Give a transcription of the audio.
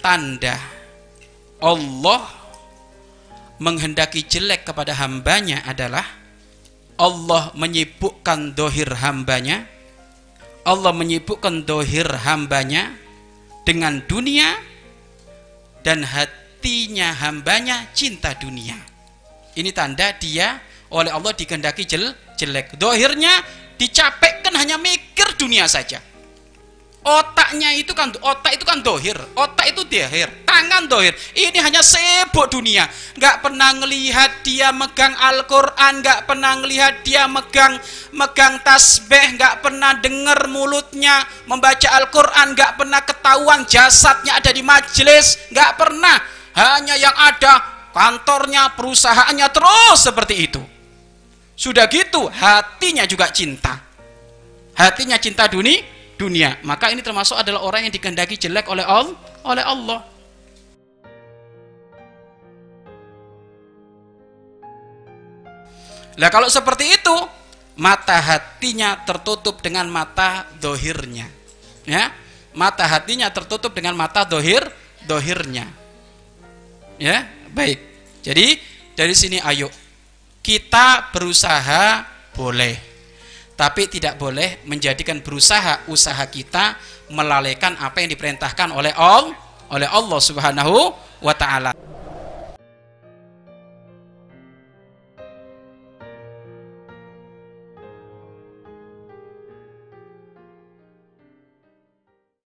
tanda Allah menghendaki jelek kepada hambanya adalah Allah menyibukkan dohir hambanya Allah menyibukkan dohir hambanya dengan dunia dan hatinya hambanya cinta dunia. Ini tanda dia oleh Allah dikehendaki jel, jelek. Dohirnya dicapekkan hanya mikir dunia saja otaknya itu kan otak itu kan dohir. Otak itu dohir tangan dohir. Ini hanya sibuk dunia. Nggak pernah ngelihat dia megang Al-Quran nggak pernah ngelihat dia megang megang tasbih nggak pernah dengar mulutnya membaca Al-Quran nggak pernah ketahuan jasadnya ada di majelis. Nggak pernah. Hanya yang ada kantornya perusahaannya terus seperti itu. Sudah gitu hatinya juga cinta. Hatinya cinta dunia dunia. Maka ini termasuk adalah orang yang dikehendaki jelek oleh Allah, oleh Allah. Lah kalau seperti itu, mata hatinya tertutup dengan mata dohirnya. Ya, mata hatinya tertutup dengan mata dohir dohirnya. Ya, baik. Jadi dari sini ayo kita berusaha boleh tapi tidak boleh menjadikan berusaha usaha kita melalaikan apa yang diperintahkan oleh Allah oleh Allah Subhanahu wa taala.